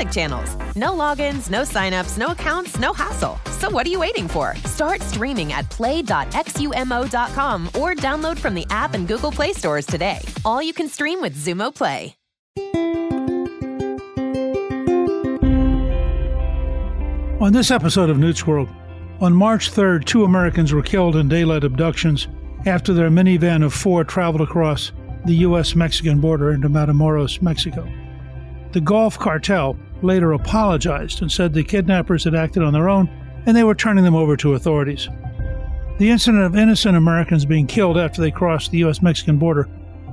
music channels. No logins, no signups, no accounts, no hassle. So what are you waiting for? Start streaming at play.xumo.com or download from the app and Google Play stores today. All you can stream with Xumo Play. On this episode of Newt's World, on March 3rd, two Americans were killed in daylight abductions after their minivan of four traveled across the U.S. Mexican border into Matamoros, Mexico. The Gulf Cartel later apologized and said the kidnappers had acted on their own and they were turning them over to authorities. The incident of innocent Americans being killed after they crossed the U.S. Mexican border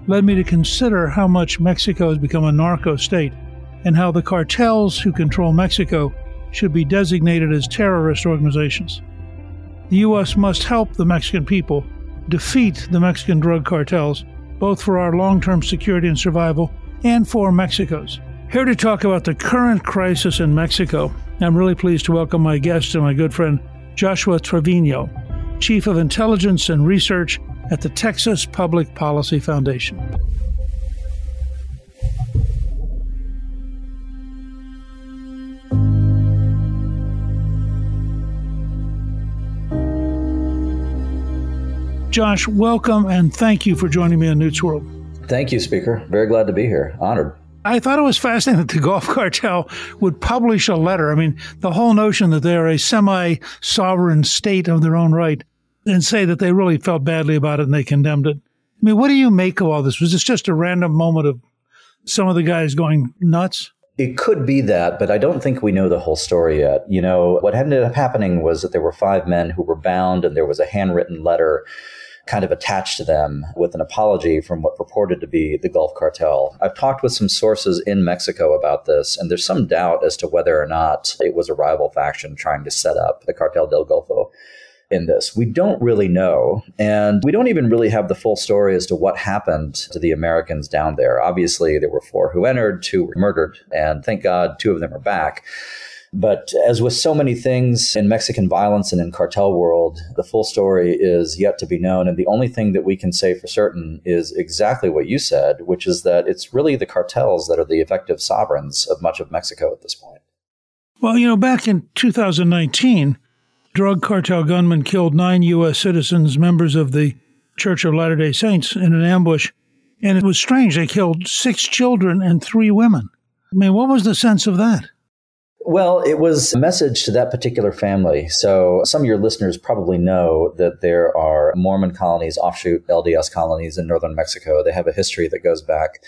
led me to consider how much Mexico has become a narco state and how the cartels who control Mexico should be designated as terrorist organizations. The U.S. must help the Mexican people defeat the Mexican drug cartels, both for our long term security and survival and for Mexico's. Here to talk about the current crisis in Mexico, I'm really pleased to welcome my guest and my good friend Joshua Trevino, Chief of Intelligence and Research at the Texas Public Policy Foundation. Josh, welcome and thank you for joining me on Newt's World. Thank you, Speaker. Very glad to be here. Honored. I thought it was fascinating that the Gulf Cartel would publish a letter. I mean, the whole notion that they're a semi sovereign state of their own right and say that they really felt badly about it and they condemned it. I mean, what do you make of all this? Was this just a random moment of some of the guys going nuts? It could be that, but I don't think we know the whole story yet. You know, what ended up happening was that there were five men who were bound and there was a handwritten letter kind of attached to them with an apology from what purported to be the Gulf Cartel. I've talked with some sources in Mexico about this, and there's some doubt as to whether or not it was a rival faction trying to set up the Cartel del Golfo in this. We don't really know. And we don't even really have the full story as to what happened to the Americans down there. Obviously, there were four who entered, two were murdered, and thank God two of them are back. But as with so many things in Mexican violence and in cartel world, the full story is yet to be known. And the only thing that we can say for certain is exactly what you said, which is that it's really the cartels that are the effective sovereigns of much of Mexico at this point. Well, you know, back in 2019, drug cartel gunmen killed nine U.S. citizens, members of the Church of Latter day Saints, in an ambush. And it was strange. They killed six children and three women. I mean, what was the sense of that? Well, it was a message to that particular family. So, some of your listeners probably know that there are Mormon colonies, offshoot LDS colonies in northern Mexico. They have a history that goes back,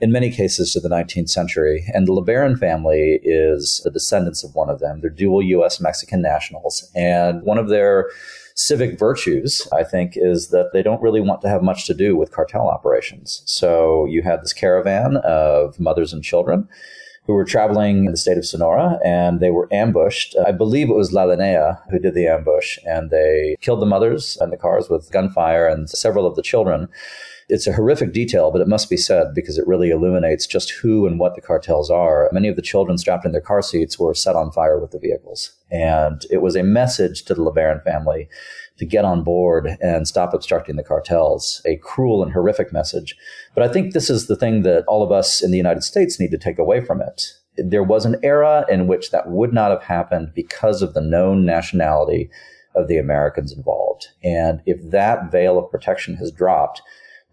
in many cases, to the 19th century. And the LeBaron family is the descendants of one of them. They're dual U.S. Mexican nationals. And one of their civic virtues, I think, is that they don't really want to have much to do with cartel operations. So you had this caravan of mothers and children who were traveling in the state of Sonora and they were ambushed. I believe it was La Linea who did the ambush and they killed the mothers and the cars with gunfire and several of the children. It's a horrific detail, but it must be said because it really illuminates just who and what the cartels are. Many of the children strapped in their car seats were set on fire with the vehicles. And it was a message to the LeBaron family to get on board and stop obstructing the cartels. A cruel and horrific message. But I think this is the thing that all of us in the United States need to take away from it. There was an era in which that would not have happened because of the known nationality of the Americans involved. And if that veil of protection has dropped,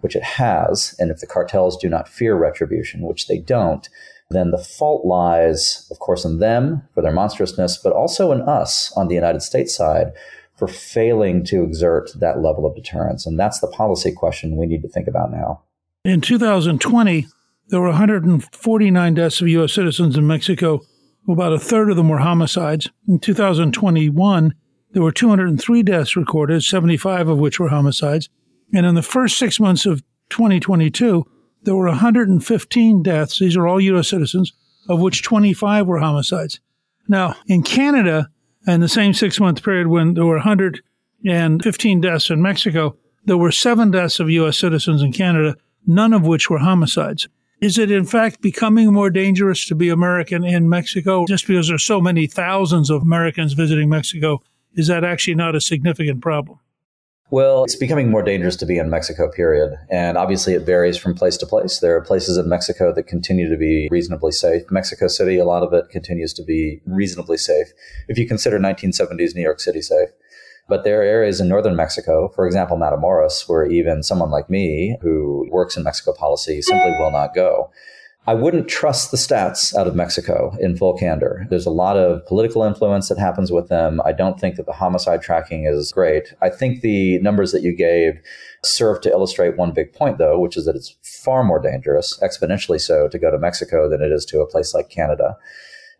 which it has, and if the cartels do not fear retribution, which they don't, then the fault lies, of course, in them for their monstrousness, but also in us on the United States side for failing to exert that level of deterrence. And that's the policy question we need to think about now. In 2020, there were 149 deaths of U.S. citizens in Mexico. About a third of them were homicides. In 2021, there were 203 deaths recorded, 75 of which were homicides. And in the first six months of 2022, there were 115 deaths. These are all U.S. citizens, of which 25 were homicides. Now, in Canada, in the same six month period when there were 115 deaths in Mexico, there were seven deaths of U.S. citizens in Canada, none of which were homicides. Is it in fact becoming more dangerous to be American in Mexico just because there's so many thousands of Americans visiting Mexico? Is that actually not a significant problem? Well, it's becoming more dangerous to be in Mexico, period. And obviously, it varies from place to place. There are places in Mexico that continue to be reasonably safe. Mexico City, a lot of it continues to be reasonably safe. If you consider 1970s New York City safe. But there are areas in northern Mexico, for example, Matamoros, where even someone like me who works in Mexico policy simply will not go. I wouldn't trust the stats out of Mexico in full candor. There's a lot of political influence that happens with them. I don't think that the homicide tracking is great. I think the numbers that you gave serve to illustrate one big point, though, which is that it's far more dangerous, exponentially so, to go to Mexico than it is to a place like Canada.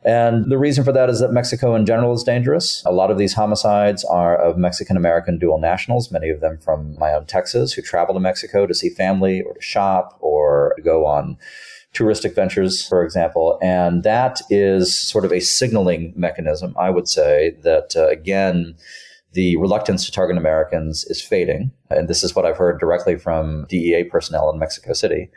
And the reason for that is that Mexico in general is dangerous. A lot of these homicides are of Mexican American dual nationals, many of them from my own Texas, who travel to Mexico to see family or to shop or to go on touristic ventures, for example. And that is sort of a signaling mechanism, I would say, that uh, again, the reluctance to target Americans is fading. And this is what I've heard directly from DEA personnel in Mexico City.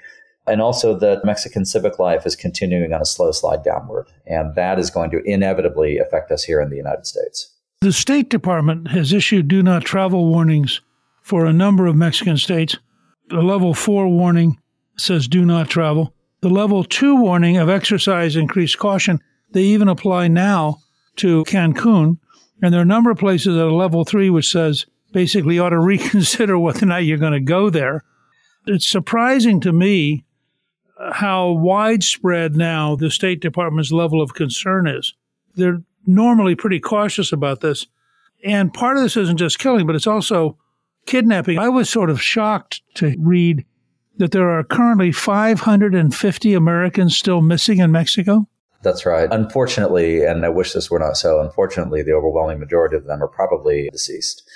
And also that Mexican civic life is continuing on a slow slide downward. And that is going to inevitably affect us here in the United States. The State Department has issued do not travel warnings for a number of Mexican states. The level four warning says do not travel. The level two warning of exercise increased caution, they even apply now to Cancun. And there are a number of places at a level three which says basically ought to reconsider whether or not you're going to go there. It's surprising to me how widespread now the State Department's level of concern is. They're normally pretty cautious about this. And part of this isn't just killing, but it's also kidnapping. I was sort of shocked to read that there are currently 550 Americans still missing in Mexico? That's right. Unfortunately, and I wish this were not so, unfortunately, the overwhelming majority of them are probably deceased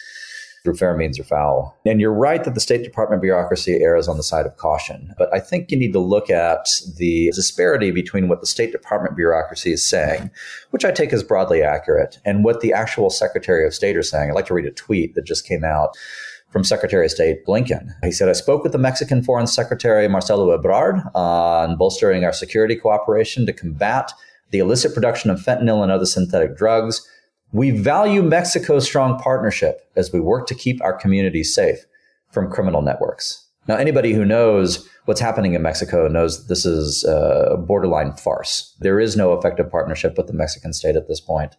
through fair means or foul. And you're right that the State Department bureaucracy errs on the side of caution. But I think you need to look at the disparity between what the State Department bureaucracy is saying, which I take as broadly accurate, and what the actual Secretary of State are saying. I'd like to read a tweet that just came out from Secretary of State Blinken. He said, I spoke with the Mexican Foreign Secretary Marcelo Ebrard on bolstering our security cooperation to combat the illicit production of fentanyl and other synthetic drugs. We value Mexico's strong partnership as we work to keep our communities safe from criminal networks. Now, anybody who knows what's happening in Mexico knows this is uh, a borderline farce. There is no effective partnership with the Mexican state at this point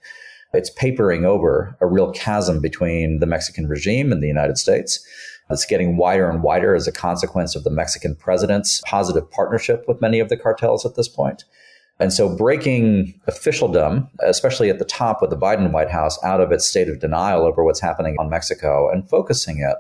it's papering over a real chasm between the Mexican regime and the United States. It's getting wider and wider as a consequence of the Mexican president's positive partnership with many of the cartels at this point. And so breaking officialdom, especially at the top with the Biden White House, out of its state of denial over what's happening on Mexico and focusing it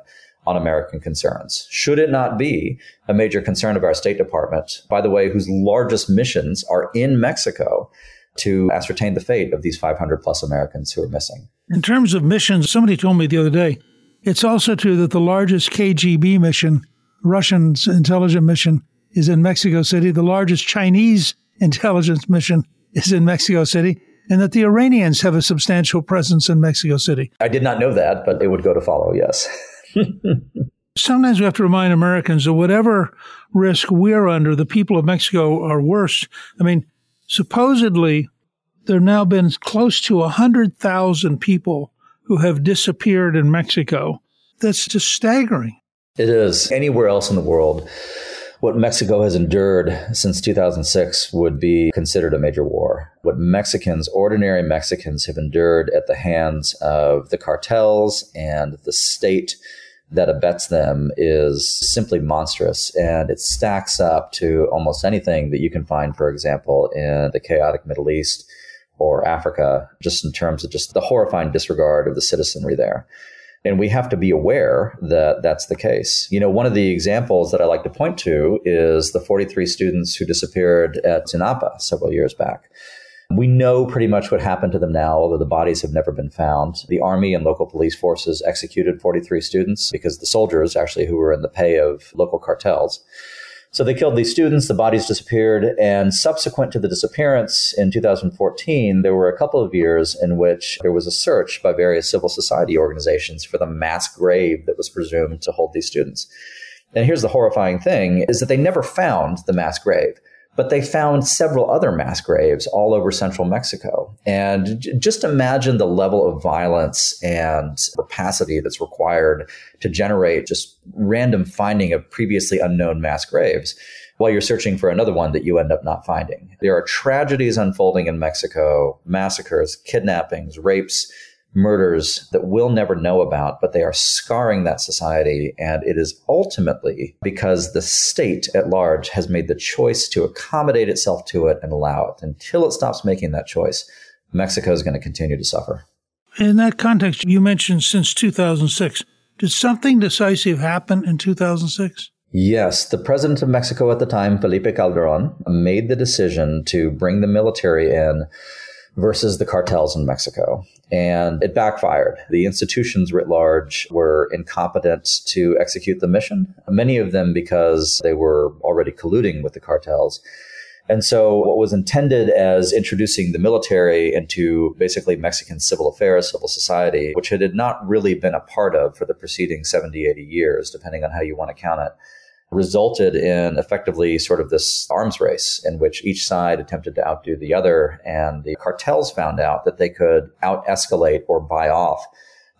on American concerns. Should it not be a major concern of our State Department, by the way, whose largest missions are in Mexico, to ascertain the fate of these 500 plus Americans who are missing. In terms of missions, somebody told me the other day, it's also true that the largest KGB mission, Russian intelligence mission, is in Mexico City. The largest Chinese intelligence mission is in Mexico City, and that the Iranians have a substantial presence in Mexico City. I did not know that, but it would go to follow, yes. Sometimes we have to remind Americans that whatever risk we're under, the people of Mexico are worse. I mean, supposedly, there have now been close to 100,000 people who have disappeared in Mexico. That's just staggering. It is. Anywhere else in the world, what Mexico has endured since 2006 would be considered a major war. What Mexicans, ordinary Mexicans, have endured at the hands of the cartels and the state that abets them is simply monstrous. And it stacks up to almost anything that you can find, for example, in the chaotic Middle East or Africa, just in terms of just the horrifying disregard of the citizenry there. And we have to be aware that that's the case. You know, one of the examples that I like to point to is the 43 students who disappeared at Tinapa several years back. We know pretty much what happened to them now, although the bodies have never been found. The Army and local police forces executed 43 students because the soldiers, actually, who were in the pay of local cartels, so they killed these students, the bodies disappeared, and subsequent to the disappearance in 2014, there were a couple of years in which there was a search by various civil society organizations for the mass grave that was presumed to hold these students. And here's the horrifying thing is that they never found the mass grave. But they found several other mass graves all over central Mexico. And j- just imagine the level of violence and rapacity that's required to generate just random finding of previously unknown mass graves while you're searching for another one that you end up not finding. There are tragedies unfolding in Mexico, massacres, kidnappings, rapes, murders that we'll never know about, but they are scarring that society. And it is ultimately because the state at large has made the choice to accommodate itself to it and allow it. Until it stops making that choice, Mexico is going to continue to suffer. In that context, you mentioned since 2006. Did something decisive happen in 2006? Yes, the president of Mexico at the time, Felipe Calderon, made the decision to bring the military in versus the cartels in Mexico. And it backfired. The institutions writ large were incompetent to execute the mission, many of them because they were already colluding with the cartels. And so what was intended as introducing the military into basically Mexican civil affairs, civil society, which it had not really been a part of for the preceding 70, 80 years, depending on how you want to count it, resulted in effectively sort of this arms race in which each side attempted to outdo the other. And the cartels found out that they could out escalate or buy off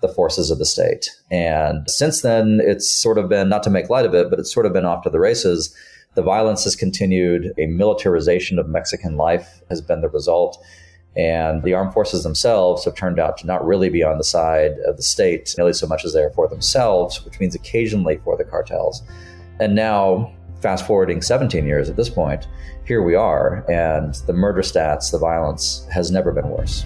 the forces of the state. And since then, it's sort of been, not to make light of it, but it's sort of been off to the races. The violence has continued. A militarization of Mexican life has been the result. And the armed forces themselves have turned out to not really be on the side of the state nearly so much as they are for themselves, which means occasionally for the cartels. And now, fast forwarding 17 years at this point, here we are, and the murder stats, the violence has never been worse.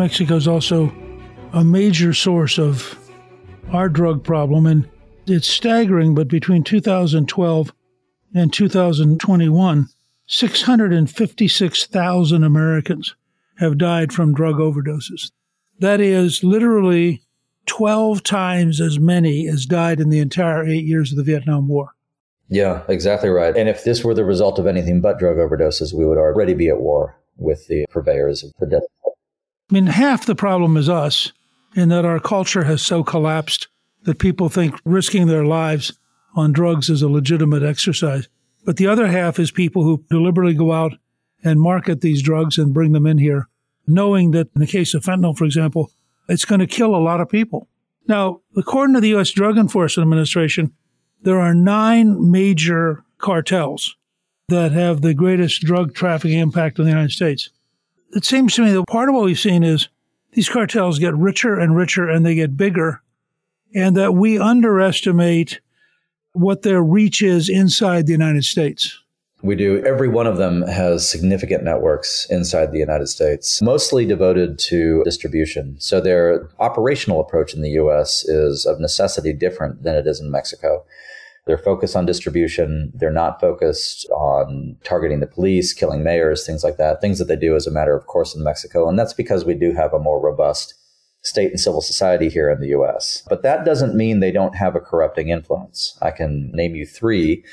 Mexico is also a major source of our drug problem. And it's staggering, but between 2012 and 2021, 656,000 Americans have died from drug overdoses. That is literally 12 times as many as died in the entire eight years of the Vietnam War. Yeah, exactly right. And if this were the result of anything but drug overdoses, we would already be at war with the purveyors of the death. I mean, half the problem is us in that our culture has so collapsed that people think risking their lives on drugs is a legitimate exercise. But the other half is people who deliberately go out and market these drugs and bring them in here, knowing that in the case of fentanyl, for example, it's going to kill a lot of people. Now, according to the U.S. Drug Enforcement Administration, there are nine major cartels that have the greatest drug trafficking impact in the United States. It seems to me that part of what we've seen is these cartels get richer and richer and they get bigger, and that we underestimate what their reach is inside the United States. We do. Every one of them has significant networks inside the United States, mostly devoted to distribution. So their operational approach in the US is of necessity different than it is in Mexico. They're focused on distribution. They're not focused on targeting the police, killing mayors, things like that, things that they do as a matter of course in Mexico. And that's because we do have a more robust state and civil society here in the US. But that doesn't mean they don't have a corrupting influence. I can name you three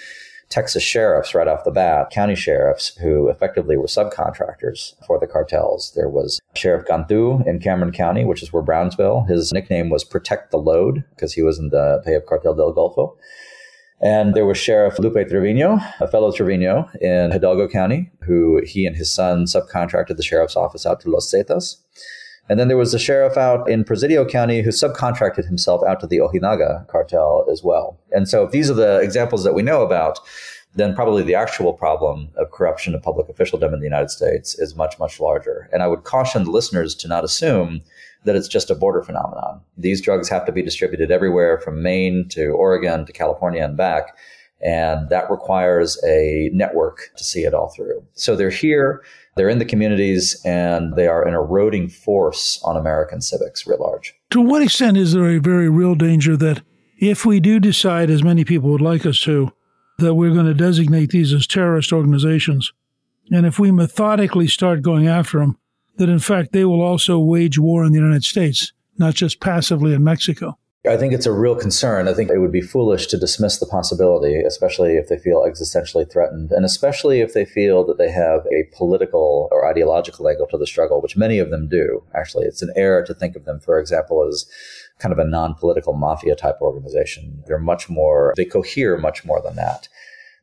Texas sheriffs right off the bat, county sheriffs who effectively were subcontractors for the cartels. There was Sheriff Cantu in Cameron County, which is where Brownsville. His nickname was Protect the Load because he was in the pay of Cartel del Golfo. And there was Sheriff Lupe Trevino, a fellow Trevino in Hidalgo County, who he and his son subcontracted the sheriff's office out to Los Zetas. And then there was the sheriff out in Presidio County who subcontracted himself out to the Ojinaga cartel as well. And so these are the examples that we know about, then probably the actual problem of corruption of public officialdom in the United States is much, much larger. And I would caution the listeners to not assume that it's just a border phenomenon. These drugs have to be distributed everywhere from Maine to Oregon to California and back. And that requires a network to see it all through. So they're here, they're in the communities, and they are an eroding force on American civics writ large. To what extent is there a very real danger that if we do decide, as many people would like us to, that we're going to designate these as terrorist organizations, and if we methodically start going after them, that in fact they will also wage war in the United States, not just passively in Mexico? I think it's a real concern. I think it would be foolish to dismiss the possibility, especially if they feel existentially threatened, and especially if they feel that they have a political or ideological angle to the struggle, which many of them do. Actually, it's an error to think of them, for example, as kind of a non political mafia type organization. They're much more, they cohere much more than that.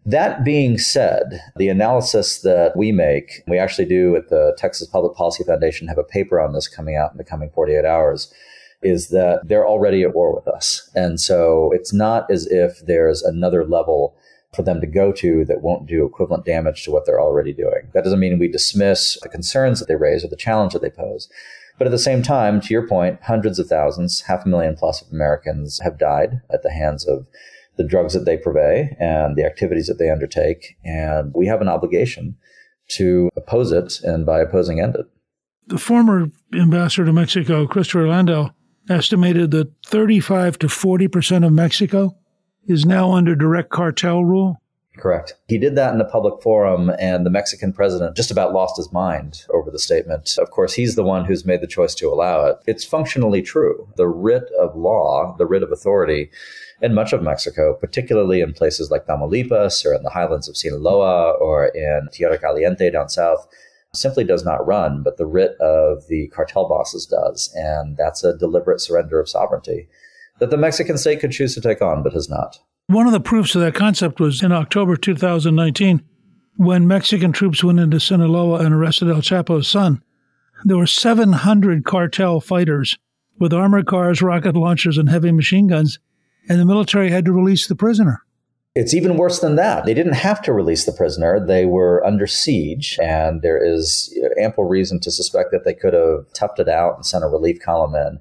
That being said, the analysis that we make, we actually do at the Texas Public Policy Foundation have a paper on this coming out in the coming 48 hours is that they're already at war with us. And so it's not as if there's another level for them to go to that won't do equivalent damage to what they're already doing. That doesn't mean we dismiss the concerns that they raise or the challenge that they pose. But at the same time, to your point, hundreds of thousands, half a million plus of Americans have died at the hands of the drugs that they purvey and the activities that they undertake. And we have an obligation to oppose it and by opposing end it. The former ambassador to Mexico, Christopher Landau, estimated that 35 to 40% of Mexico is now under direct cartel rule. Correct. He did that in a public forum, and the Mexican president just about lost his mind over the statement. Of course, he's the one who's made the choice to allow it. It's functionally true. The writ of law, the writ of authority in much of Mexico, particularly in places like Tamaulipas or in the highlands of Sinaloa or in Tierra Caliente down south, simply does not run, but the writ of the cartel bosses does. And that's a deliberate surrender of sovereignty that the Mexican state could choose to take on, but has not. One of the proofs of that concept was in October 2019 when Mexican troops went into Sinaloa and arrested El Chapo's son. There were 700 cartel fighters with armored cars, rocket launchers, and heavy machine guns, and the military had to release the prisoner. It's even worse than that. They didn't have to release the prisoner. They were under siege, and there is ample reason to suspect that they could have toughed it out and sent a relief column in.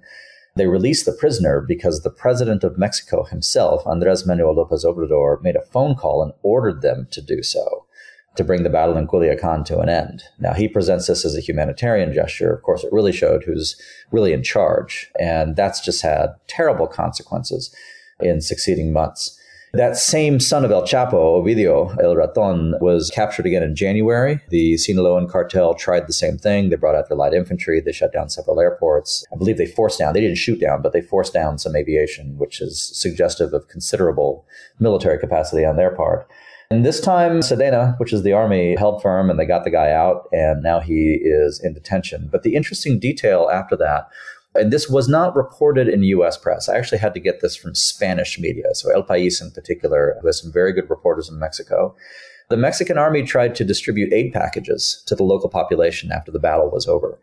They released the prisoner because the president of Mexico himself, Andres Manuel Lopez Obrador, made a phone call and ordered them to do so to bring the battle in Culiacan to an end. Now, he presents this as a humanitarian gesture. Of course, it really showed who's really in charge. And that's just had terrible consequences in succeeding months. That same son of El Chapo, Ovidio El Raton, was captured again in January. The Sinaloan cartel tried the same thing. They brought out their light infantry. They shut down several airports. I believe they forced down, they didn't shoot down, but they forced down some aviation, which is suggestive of considerable military capacity on their part. And this time, Sedena, which is the army, held firm and they got the guy out, and now he is in detention. But the interesting detail after that and this was not reported in US press. I actually had to get this from Spanish media. So El País in particular, who has some very good reporters in Mexico. The Mexican army tried to distribute aid packages to the local population after the battle was over.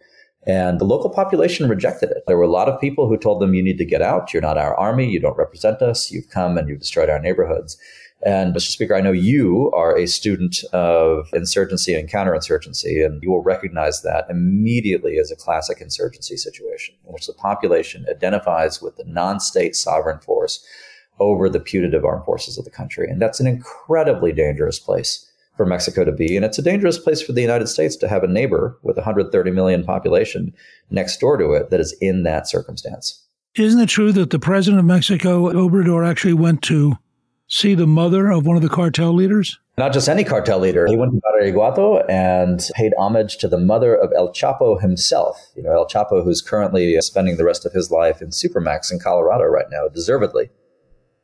And the local population rejected it. There were a lot of people who told them, you need to get out. You're not our army. You don't represent us. You've come and you've destroyed our neighborhoods. And Mr. Speaker, I know you are a student of insurgency and counterinsurgency, and you will recognize that immediately as a classic insurgency situation in which the population identifies with the non state sovereign force over the putative armed forces of the country. And that's an incredibly dangerous place for Mexico to be. And it's a dangerous place for the United States to have a neighbor with 130 million population next door to it that is in that circumstance. Isn't it true that the president of Mexico, Obrador, actually went to see the mother of one of the cartel leaders? Not just any cartel leader. He went to Badiraguato and paid homage to the mother of El Chapo himself. You know, El Chapo, who's currently spending the rest of his life in Supermax in Colorado right now, deservedly.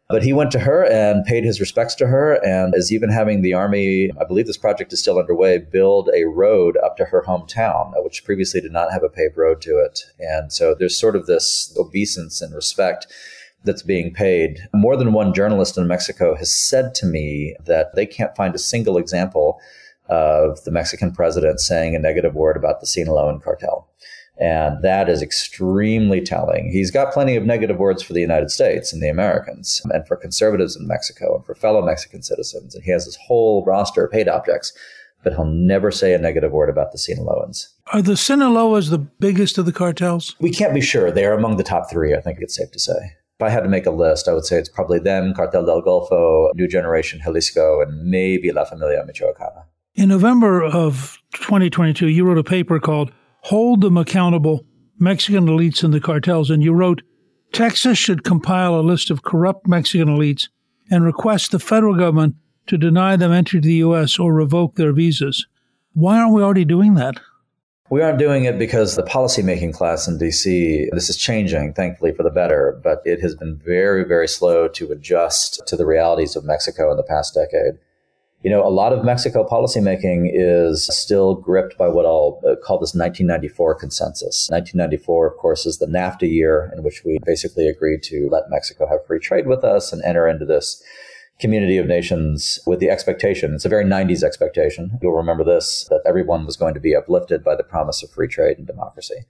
But he went to her and paid his respects to her and is even having the army, I believe this project is still underway, build a road up to her hometown, uh, which previously did not have a paved road to it. And so there's sort of this obeisance and respect that's being paid. More than one journalist in Mexico has said to me that they can't find a single example of the Mexican president saying a negative word about the Sinaloan cartel. And that is extremely telling. He's got plenty of negative words for the United States and the Americans and for conservatives in Mexico and for fellow Mexican citizens. And he has this whole roster of hate objects, but he'll never say a negative word about the Sinaloans. Are the Sinaloas the biggest of the cartels? We can't be sure. They are among the top three, I think it's safe to say. If I had to make a list, I would say it's probably them, Cartel del Golfo, New Generation Jalisco, and maybe La Familia Michoacana. In November of 2022, you wrote a paper called Hold Them Accountable Mexican Elites and the Cartels. And you wrote Texas should compile a list of corrupt Mexican elites and request the federal government to deny them entry to the U.S. or revoke their visas. Why aren't we already doing that? We aren't doing it because the policymaking class in DC, this is changing, thankfully, for the better, but it has been very, very slow to adjust to the realities of Mexico in the past decade. You know, a lot of Mexico policymaking is still gripped by what I'll uh, call this 1994 consensus. 1994, of course, is the NAFTA year in which we basically agreed to let Mexico have free trade with us and enter into this community of nations with the expectation, it's a very 90s expectation. You'll remember this, that everyone was going to be uplifted by the promise of free trade and democracy.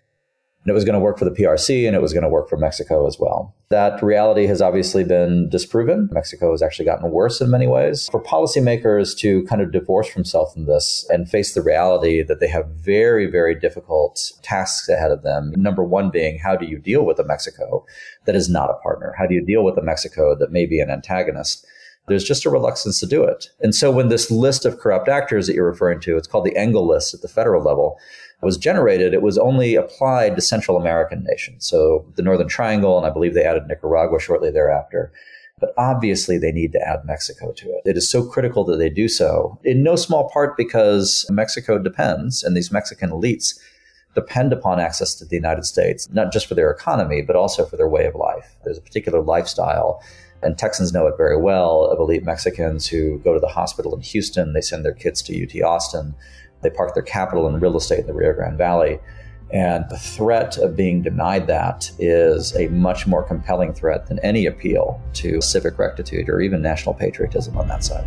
and it was going to work for the PRC and it was going to work for Mexico as well. That reality has obviously been disproven. Mexico has actually gotten worse in many ways. For policymakers to kind of divorce themselves from this and face the reality that they have very, very difficult tasks ahead of them. Number one being, how do you deal with a Mexico that is not a partner? How do you deal with a Mexico that may be an antagonist? There's just a reluctance to do it. And so when this list of corrupt actors that you're referring to, it's called the Engel list at the federal level, was generated, it was only applied to Central American nations. So the Northern Triangle, and I believe they added Nicaragua shortly thereafter. But obviously, they need to add Mexico to it. It is so critical that they do so, in no small part because Mexico depends, and these Mexican elites depend upon access to the United States, not just for their economy, but also for their way of life. There's a particular lifestyle and Texans know it very well of elite Mexicans who go to the hospital in Houston, they send their kids to UT Austin, they park their capital in real estate in the Rio Grande Valley. And the threat of being denied that is a much more compelling threat than any appeal to civic rectitude or even national patriotism on that side.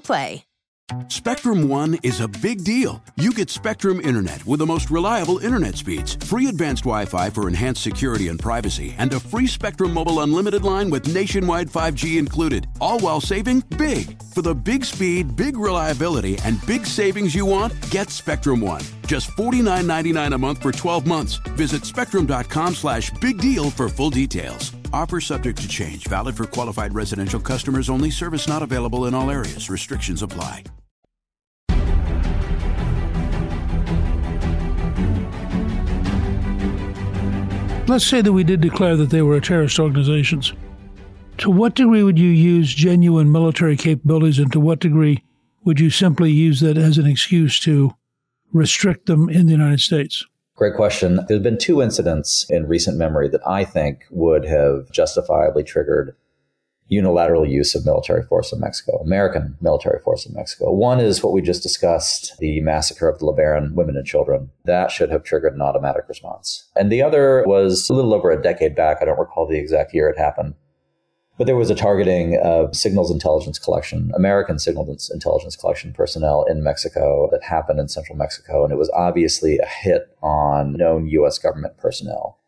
Play. Spectrum One is a big deal. You get Spectrum Internet with the most reliable internet speeds, free advanced Wi Fi for enhanced security and privacy, and a free Spectrum Mobile Unlimited line with nationwide 5G included, all while saving big. For the big speed, big reliability, and big savings you want, get Spectrum One. Just $49.99 a month for 12 months. Visit spectrum.com slash big deal for full details. Offer subject to change, valid for qualified residential customers only, service not available in all areas. Restrictions apply. Let's say that we did declare that they were terrorist organizations. To what degree would you use genuine military capabilities, and to what degree would you simply use that as an excuse to restrict them in the United States? Great question. There's been two incidents in recent memory that I think would have justifiably triggered unilateral use of military force in Mexico, American military force in Mexico. One is what we just discussed, the massacre of the LeBaron women and children. That should have triggered an automatic response. And the other was a little over a decade back. I don't recall the exact year it happened. But there was a targeting of signals intelligence collection, American signals intelligence collection personnel in Mexico that happened in central Mexico. And it was obviously a hit on known U.S. government personnel.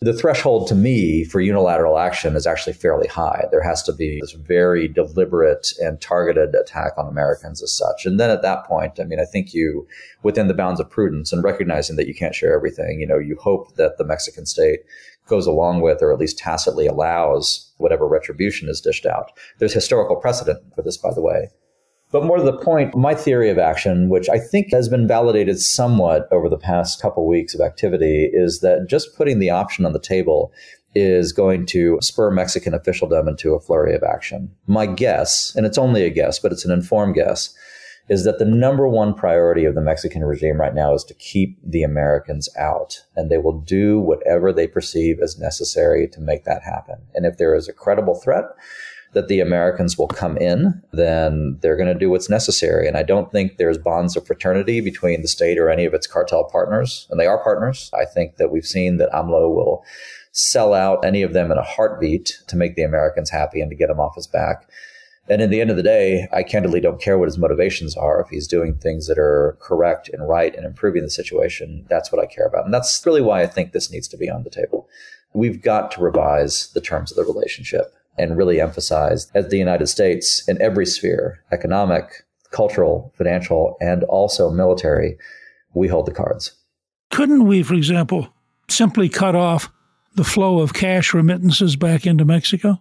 The threshold to me for unilateral action is actually fairly high. There has to be this very deliberate and targeted attack on Americans as such. And then at that point, I mean, I think you, within the bounds of prudence and recognizing that you can't share everything, you know, you hope that the Mexican state goes along with or at least tacitly allows whatever retribution is dished out. There's historical precedent for this, by the way. But more to the point, my theory of action, which I think has been validated somewhat over the past couple weeks of activity, is that just putting the option on the table is going to spur Mexican officialdom into a flurry of action. My guess, and it's only a guess, but it's an informed guess, is that the number one priority of the Mexican regime right now is to keep the Americans out. And they will do whatever they perceive as necessary to make that happen. And if there is a credible threat, that the Americans will come in, then they're going to do what's necessary. And I don't think there's bonds of fraternity between the state or any of its cartel partners. And they are partners. I think that we've seen that AMLO will sell out any of them in a heartbeat to make the Americans happy and to get them off his back. And in the end of the day, I candidly don't care what his motivations are. If he's doing things that are correct and right and improving the situation, that's what I care about. And that's really why I think this needs to be on the table. We've got to revise the terms of the relationship and really emphasize as the United States in every sphere, economic, cultural, financial, and also military, we hold the cards. Couldn't we, for example, simply cut off the flow of cash remittances back into Mexico?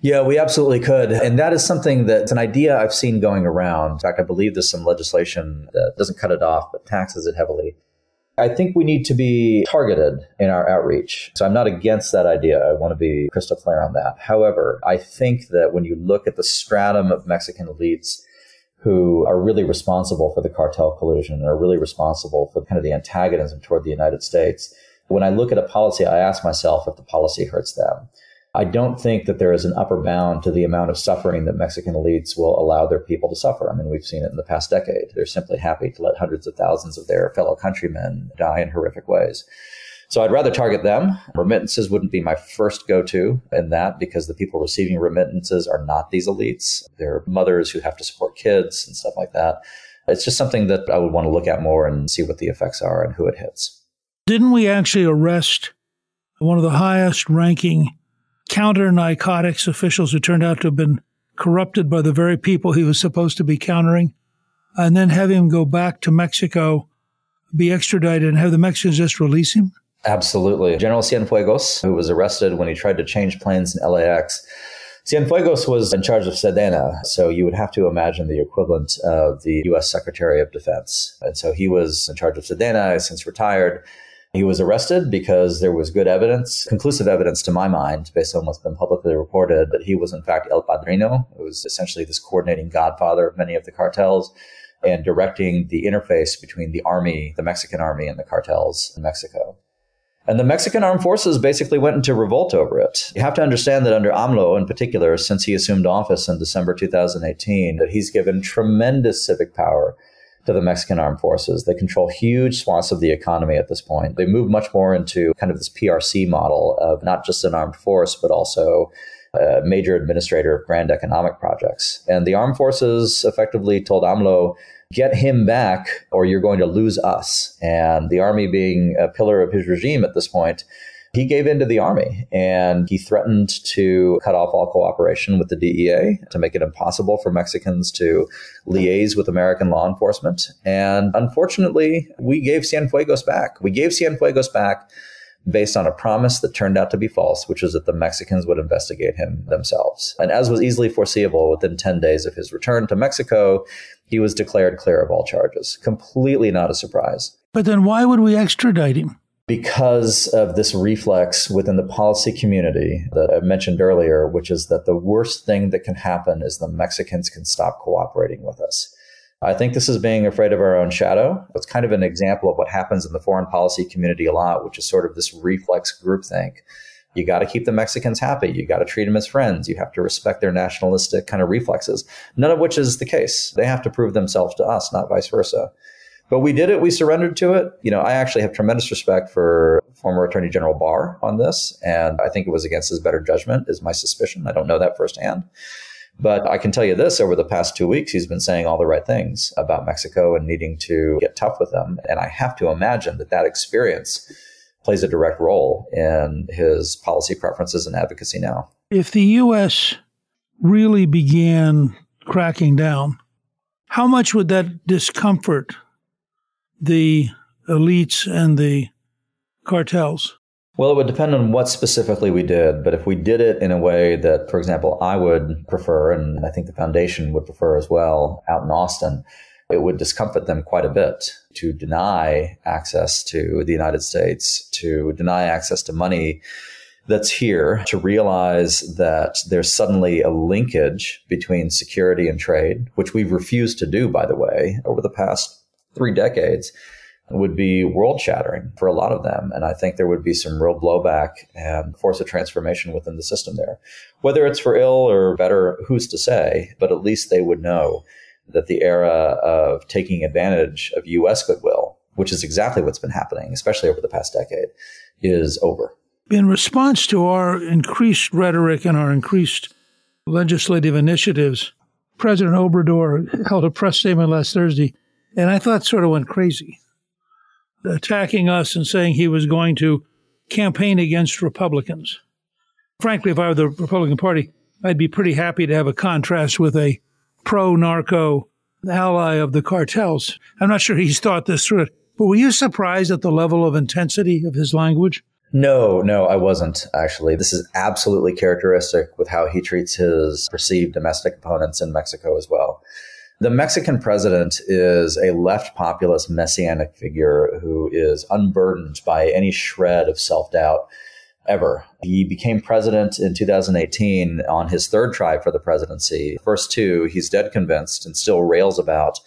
Yeah, we absolutely could. And that is something that's an idea I've seen going around. In fact, I believe there's some legislation that doesn't cut it off, but taxes it heavily. I think we need to be targeted in our outreach. So I'm not against that idea. I want to be crystal clear on that. However, I think that when you look at the stratum of Mexican elites who are really responsible for the cartel collusion and are really responsible for kind of the antagonism toward the United States, when I look at a policy, I ask myself if the policy hurts them. I don't think that there is an upper bound to the amount of suffering that Mexican elites will allow their people to suffer. I mean, we've seen it in the past decade. They're simply happy to let hundreds of thousands of their fellow countrymen die in horrific ways. So I'd rather target them. Remittances wouldn't be my first go to in that because the people receiving remittances are not these elites. They're mothers who have to support kids and stuff like that. It's just something that I would want to look at more and see what the effects are and who it hits. Didn't we actually arrest one of the highest ranking counter narcotics officials who turned out to have been corrupted by the very people he was supposed to be countering, and then have him go back to Mexico, be extradited, and have the Mexicans just release him? Absolutely. General Cienfuegos, who was arrested when he tried to change planes in LAX. Cienfuegos was in charge of Sedena, so you would have to imagine the equivalent of the U.S. Secretary of Defense. And so he was in charge of Sedena, since retired. He was arrested because there was good evidence, conclusive evidence to my mind, based on what's been publicly reported, that he was in fact El Padrino. It was essentially this coordinating godfather of many of the cartels and directing the interface between the army, the Mexican army, and the cartels in Mexico. And the Mexican armed forces basically went into revolt over it. You have to understand that under AMLO in particular, since he assumed office in December 2018, that he's given tremendous civic power to the Mexican armed forces. They control huge swaths of the economy at this point. They move much more into kind of this PRC model of not just an armed force, but also a major administrator of grand economic projects. And the armed forces effectively told AMLO, get him back or you're going to lose us. And the army being a pillar of his regime at this point, he gave in to the army and he threatened to cut off all cooperation with the DEA to make it impossible for Mexicans to liaise with American law enforcement. And unfortunately, we gave Cienfuegos back. We gave Cienfuegos back based on a promise that turned out to be false, which was that the Mexicans would investigate him themselves. And as was easily foreseeable, within 10 days of his return to Mexico, he was declared clear of all charges. Completely not a surprise. But then why would we extradite him? Because of this reflex within the policy community that I mentioned earlier, which is that the worst thing that can happen is the Mexicans can stop cooperating with us. I think this is being afraid of our own shadow. It's kind of an example of what happens in the foreign policy community a lot, which is sort of this reflex groupthink. You got to keep the Mexicans happy. You got to treat them as friends. You have to respect their nationalistic kind of reflexes, none of which is the case. They have to prove themselves to us, not vice versa. But we did it. We surrendered to it. You know, I actually have tremendous respect for former Attorney General Barr on this, and I think it was against his better judgment, is my suspicion. I don't know that firsthand. But I can tell you this over the past two weeks, he's been saying all the right things about Mexico and needing to get tough with them. And I have to imagine that that experience plays a direct role in his policy preferences and advocacy now. If the U.S. really began cracking down, how much would that discomfort the elites and the cartels? Well, it would depend on what specifically we did. But if we did it in a way that, for example, I would prefer, and I think the foundation would prefer as well out in Austin, it would discomfort them quite a bit to deny access to the United States, to deny access to money that's here to realize that there's suddenly a linkage between security and trade, which we've refused to do, by the way, over the past three decades, would be world shattering for a lot of them. And I think there would be some real blowback and force of transformation within the system there. Whether it's for ill or better, who's to say? But at least they would know that the era of taking advantage of US goodwill, which is exactly what's been happening, especially over the past decade, is over. In response to our increased rhetoric and our increased legislative initiatives, President Obrador held a press statement last Thursday, and I thought sort of went crazy, attacking us and saying he was going to campaign against Republicans. Frankly, if I were the Republican Party, I'd be pretty happy to have a contrast with a pro narco ally of the cartels. I'm not sure he's thought this through. But were you surprised at the level of intensity of his language? No, no, I wasn't actually. This is absolutely characteristic with how he treats his perceived domestic opponents in Mexico as well. The Mexican president is a left populist messianic figure who is unburdened by any shred of self doubt ever. He became president in 2018 on his third try for the presidency. First two, he's dead convinced and still rails about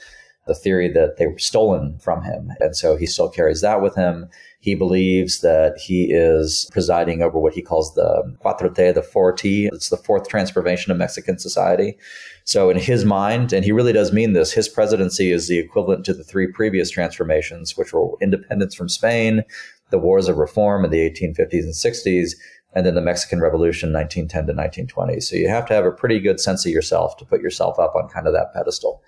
the theory that they were stolen from him. And so he still carries that with him. He believes that he is presiding over what he calls the Cuatro T, the 4T. It's the fourth transformation of Mexican society. So in his mind, and he really does mean this, his presidency is the equivalent to the three previous transformations, which were independence from Spain, the wars of reform in the 1850s and 60s, and then the Mexican Revolution, 1910 to 1920. So you have to have a pretty good sense of yourself to put yourself up on kind of that pedestal.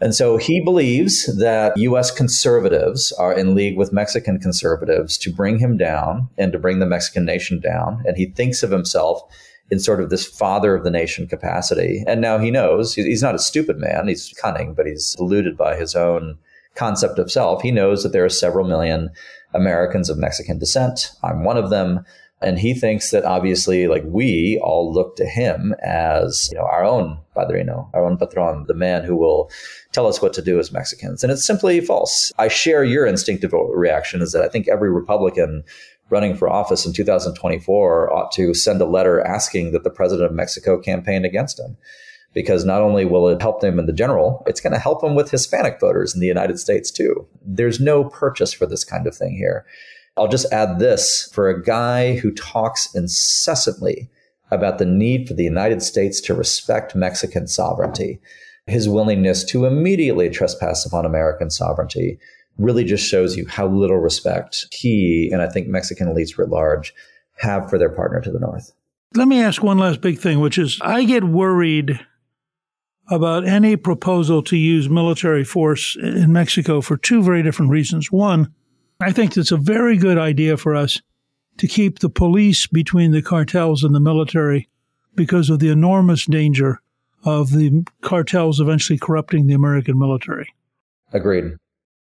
And so he believes that US conservatives are in league with Mexican conservatives to bring him down and to bring the Mexican nation down. And he thinks of himself in sort of this father of the nation capacity. And now he knows he's not a stupid man. He's cunning, but he's deluded by his own concept of self. He knows that there are several million Americans of Mexican descent. I'm one of them. And he thinks that obviously, like we all look to him as you know, our own padrino, our own patron, the man who will tell us what to do as Mexicans. And it's simply false. I share your instinctive reaction is that I think every Republican running for office in 2024 ought to send a letter asking that the president of Mexico campaign against him. Because not only will it help them in the general, it's going to help them with Hispanic voters in the United States too. There's no purchase for this kind of thing here. I'll just add this for a guy who talks incessantly about the need for the United States to respect Mexican sovereignty, his willingness to immediately trespass upon American sovereignty really just shows you how little respect he and I think Mexican elites writ large have for their partner to the north. Let me ask one last big thing, which is I get worried about any proposal to use military force in Mexico for two very different reasons. One, I think it's a very good idea for us to keep the police between the cartels and the military because of the enormous danger of the cartels eventually corrupting the American military. Agreed.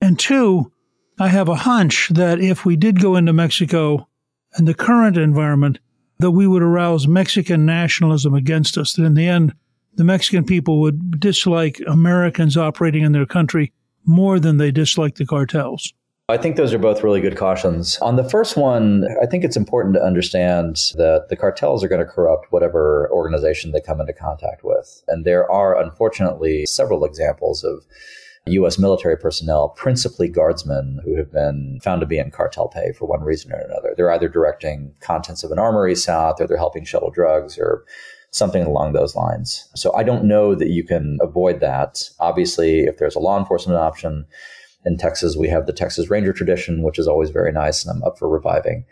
And two, I have a hunch that if we did go into Mexico and the current environment, that we would arouse Mexican nationalism against us, that in the end, the Mexican people would dislike Americans operating in their country more than they dislike the cartels. I think those are both really good cautions. On the first one, I think it's important to understand that the cartels are going to corrupt whatever organization they come into contact with. And there are, unfortunately, several examples of U.S. military personnel, principally guardsmen, who have been found to be in cartel pay for one reason or another. They're either directing contents of an armory south, or they're helping shuttle drugs, or something along those lines. So I don't know that you can avoid that. Obviously, if there's a law enforcement option, in Texas, we have the Texas Ranger tradition, which is always very nice, and I'm up for reviving.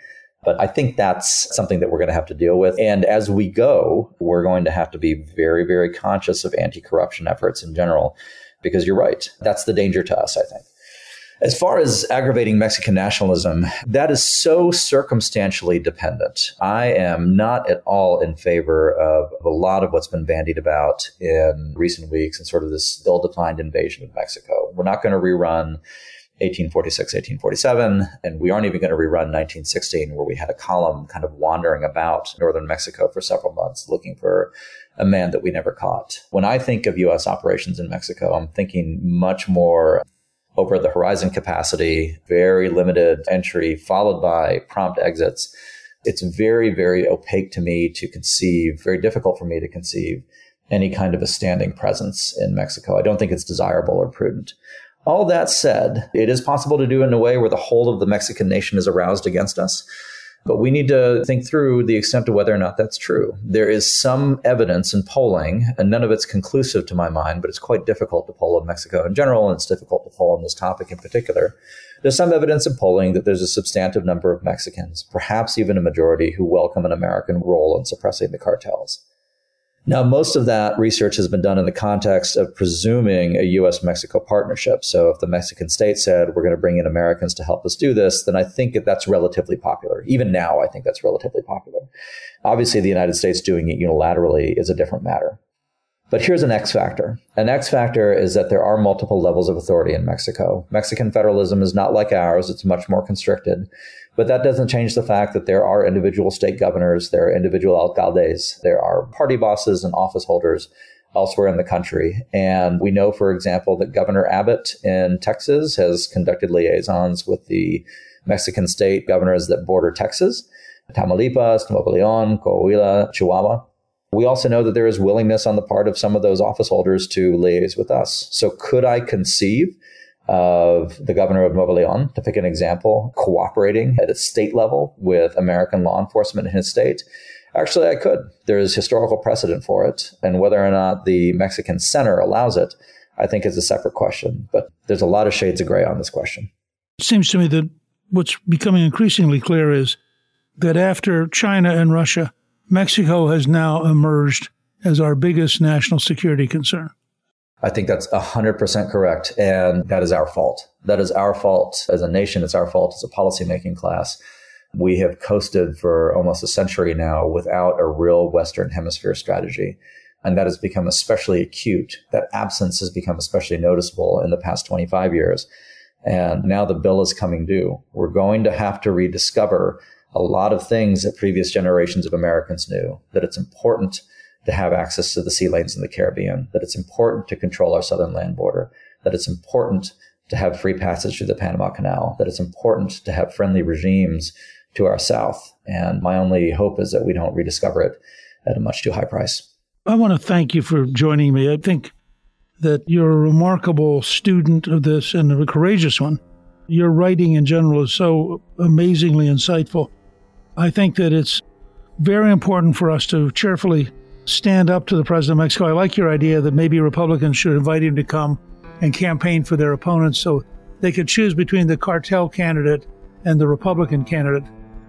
But I think that's something that we're going to have to deal with. And as we go, we're going to have to be very, very conscious of anti corruption efforts in general, because you're right. That's the danger to us, I think. As far as aggravating Mexican nationalism, that is so circumstantially dependent. I am not at all in favor of a lot of what's been bandied about in recent weeks and sort of this ill defined invasion of Mexico. We're not going to rerun 1846, 1847, and we aren't even going to rerun 1916, where we had a column kind of wandering about northern Mexico for several months looking for a man that we never caught. When I think of U.S. operations in Mexico, I'm thinking much more over the horizon capacity, very limited entry, followed by prompt exits. It's very, very opaque to me to conceive, very difficult for me to conceive any kind of a standing presence in Mexico. I don't think it's desirable or prudent. All that said, it is possible to do in a way where the whole of the Mexican nation is aroused against us. But we need to think through the extent of whether or not that's true. There is some evidence in polling, and none of it's conclusive to my mind, but it's quite difficult to poll in Mexico in general, and it's difficult to poll on this topic in particular. There's some evidence in polling that there's a substantive number of Mexicans, perhaps even a majority, who welcome an American role in suppressing the cartels. Now, most of that research has been done in the context of presuming a US Mexico partnership. So, if the Mexican state said, we're going to bring in Americans to help us do this, then I think that that's relatively popular. Even now, I think that's relatively popular. Obviously, the United States doing it unilaterally is a different matter. But here's an X factor. An X factor is that there are multiple levels of authority in Mexico. Mexican federalism is not like ours, it's much more constricted. But that doesn't change the fact that there are individual state governors, there are individual alcaldes, there are party bosses and office holders elsewhere in the country. And we know, for example, that Governor Abbott in Texas has conducted liaisons with the Mexican state governors that border Texas, Tamaulipas, Nuevo Leon, Coahuila, Chihuahua. We also know that there is willingness on the part of some of those office holders to liaise with us. So could I conceive of the governor of Nuevo Leon, to pick an example, cooperating at a state level with American law enforcement in his state. Actually, I could. There is historical precedent for it. And whether or not the Mexican center allows it, I think is a separate question. But there's a lot of shades of gray on this question. It seems to me that what's becoming increasingly clear is that after China and Russia, Mexico has now emerged as our biggest national security concern. I think that's 100% correct. And that is our fault. That is our fault as a nation. It's our fault as a policymaking class. We have coasted for almost a century now without a real Western hemisphere strategy. And that has become especially acute. That absence has become especially noticeable in the past 25 years. And now the bill is coming due. We're going to have to rediscover a lot of things that previous generations of Americans knew, that it's important to have access to the sea lanes in the Caribbean, that it's important to control our southern land border, that it's important to have free passage through the Panama Canal, that it's important to have friendly regimes to our south. And my only hope is that we don't rediscover it at a much too high price. I want to thank you for joining me. I think that you're a remarkable student of this and a courageous one. Your writing in general is so amazingly insightful. I think that it's very important for us to cheerfully stand up to the president of Mexico. I like your idea that maybe Republicans should invite him to come and campaign for their opponents so they could choose between the cartel candidate and the Republican candidate.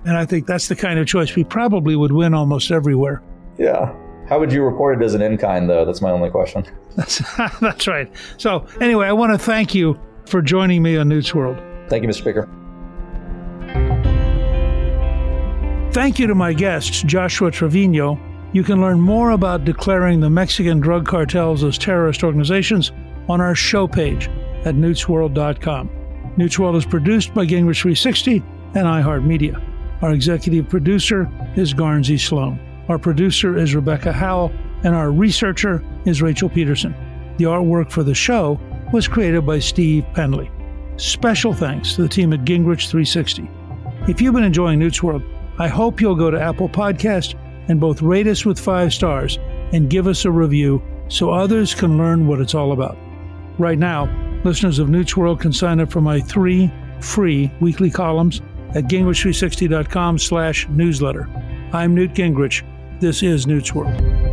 And I think that's the kind of choice we probably would win almost everywhere. Yeah. How would you report it as an in kind, though? That's my only question. That's, that's right. So, anyway, I want to thank you for joining me on Newt's World. Thank you, Mr. Speaker. Thank you to my guests, Joshua Treviño you can learn more about declaring the Mexican drug cartels as terrorist organizations on our show page at newtsworld.com. Newt's World is produced by Gingrich 360 and iHeartMedia. Our executive producer is Guernsey Sloan. Our producer is Rebecca Howell, and our researcher is Rachel Peterson. The artwork for the show was created by Steve Penley. Special thanks to the team at Gingrich 360. If you've been enjoying Newt's World, I hope you'll go to Apple Podcast and both rate us with five stars and give us a review so others can learn what it's all about. Right now, listeners of Newt's World can sign up for my three free weekly columns at gingrich360.com slash newsletter. I'm Newt Gingrich. This is Newt's World.